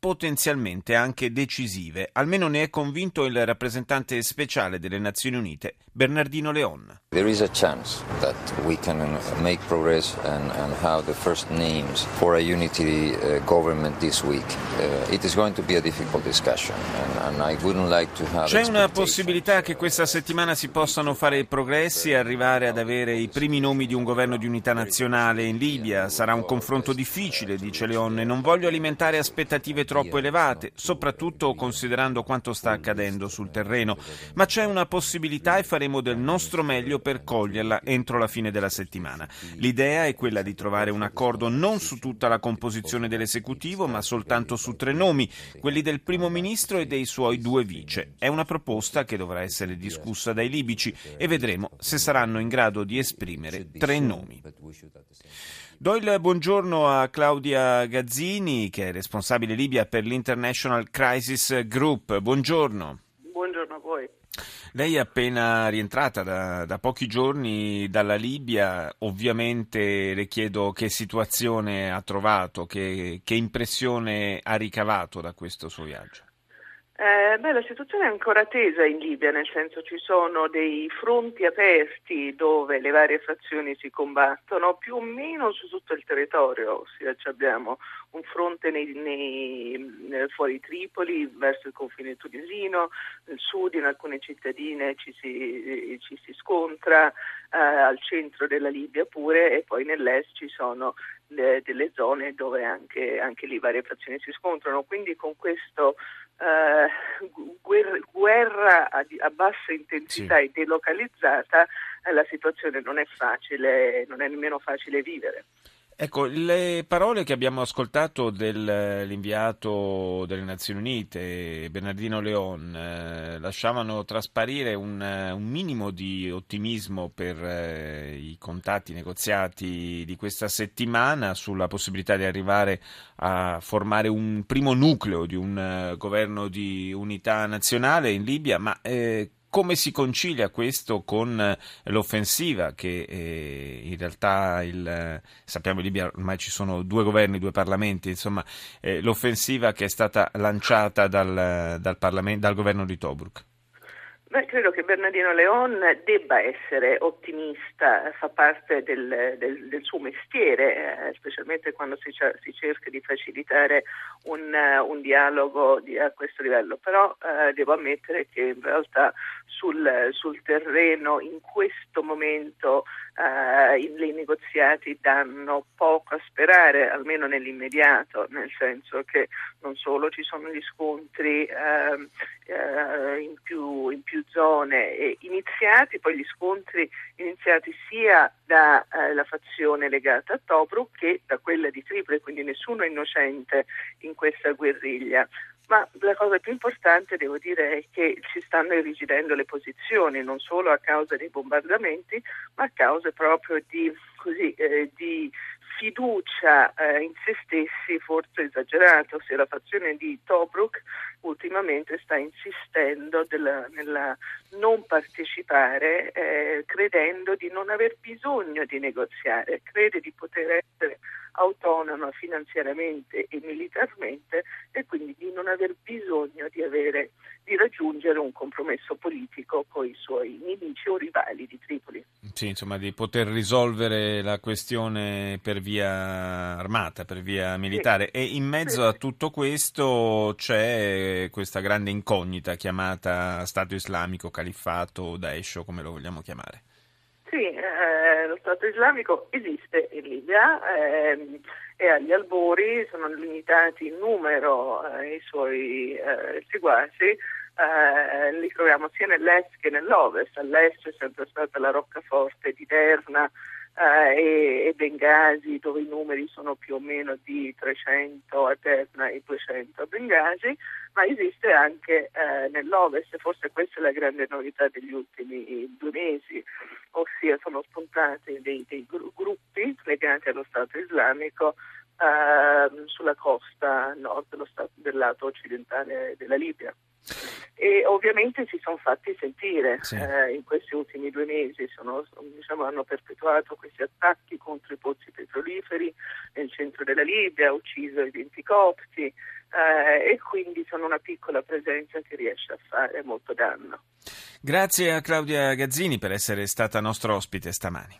potenzialmente anche decisive. Almeno ne è convinto il rappresentante speciale delle Nazioni Unite, Bernardino Leon. There is a chance that we can make progress and, and have the first names for a unity uh, government this week. Uh, it is going to be a difficult discussion and, and I wouldn't like to have C'è una possibilità che questa settimana si possano fare progressi e arrivare ad avere i primi nomi di un governo di unità nazionale in Libia. Sarà un confronto difficile, dice Leon, e non voglio alimentare aspettative troppo elevate, soprattutto considerando quanto sta accadendo sul terreno. Ma c'è una possibilità e faremo del nostro meglio per coglierla entro la fine della settimana. L'idea è quella di trovare un accordo non su tutta la composizione dell'esecutivo, ma soltanto su tre nomi, quelli del primo ministro e dei suoi due vice. È una proposta che dovrà essere discussa dai libici e vedremo se saranno in grado di esprimere tre nomi. Do il buongiorno a Claudia Gazzini, che è responsabile Libia per l'International Crisis Group. Buongiorno. Buongiorno a voi. Lei è appena rientrata da, da, pochi giorni dalla Libia, ovviamente le chiedo che situazione ha trovato, che, che impressione ha ricavato da questo suo viaggio. Eh, beh, la situazione è ancora tesa in Libia, nel senso ci sono dei fronti aperti dove le varie fazioni si combattono più o meno su tutto il territorio, ossia abbiamo un fronte nei, nei, fuori Tripoli verso il confine tunisino, nel sud in alcune cittadine ci si, ci si scontra, eh, al centro della Libia pure e poi nell'est ci sono le, delle zone dove anche, anche lì varie fazioni si scontrano, quindi con questo eh, guerra, guerra a, a, bassa intensità sì. e delocalizzata, eh, la situazione non è facile, non è nemmeno facile vivere. Ecco, le parole che abbiamo ascoltato dell'inviato delle Nazioni Unite, Bernardino Leon, eh, lasciavano trasparire un, un, minimo di ottimismo per eh, i contatti negoziati di questa settimana sulla possibilità di arrivare a formare un primo nucleo di un uh, governo di unità nazionale in Libia, ma eh, come si concilia questo con eh, l'offensiva che eh, in realtà il, eh, sappiamo in Libia ormai ci sono due governi, due parlamenti, insomma eh, l'offensiva che è stata lanciata dal, dal, dal governo di Tobruk? Beh, credo che Bernardino Leon debba essere ottimista, fa parte del, del, del suo mestiere, eh, specialmente quando si, si, cerca di facilitare un, un dialogo di, a questo livello, però eh, devo ammettere che in realtà sul, sul terreno in questo momento eh, i negoziati danno poco a sperare, almeno nell'immediato, nel senso che non solo ci sono gli scontri eh, eh, in, più, in, più, zone iniziati, poi gli scontri iniziati sia dalla eh, fazione legata a Tobruk che da quella di Tripoli, quindi nessuno è innocente in questa guerriglia. Ma la cosa più importante devo dire è che si stanno irrigidendo le posizioni, non solo a causa dei bombardamenti, ma a causa proprio di, così, eh, di fiducia eh, in se stessi forse esagerato, se la fazione di Tobruk ultimamente sta insistendo della, nella non partecipare eh, credendo di non aver bisogno di negoziare, crede di poter essere autonoma finanziariamente e militarmente e quindi di non aver bisogno di, avere, di raggiungere un compromesso politico con i suoi nemici o rivali di Tripoli. Sì, insomma, di poter risolvere la questione per via armata, per via militare. Sì. E in mezzo a tutto questo c'è questa grande incognita chiamata Stato islamico, califfato, Daesh, come lo vogliamo chiamare. Sì, eh, lo Stato islamico esiste in Libia, eh, è agli albori, sono limitati in numero eh, i suoi eh, seguaci, eh, li troviamo sia nell'est che nell'ovest. All'est è sempre stata la roccaforte di Derna, eh, e, Bengasi dove i numeri sono più o meno di 300 a Derna e 200 a Bengasi, ma esiste anche eh, nell'Ovest, forse questa è la grande novità degli ultimi due mesi, ossia sono spuntati dei, dei gruppi legati allo Stato islamico eh, sulla costa nord dello stato, del lato occidentale della Libia. E ovviamente si sono fatti sentire sì. eh, in questi ultimi due mesi, sono, diciamo, hanno perpetuato questi attacchi contro i pozzi petroliferi nel centro della Libia, ucciso i 20 copti eh, e quindi sono una piccola presenza che riesce a fare molto danno. Grazie a Claudia Gazzini per essere stata nostra ospite stamani.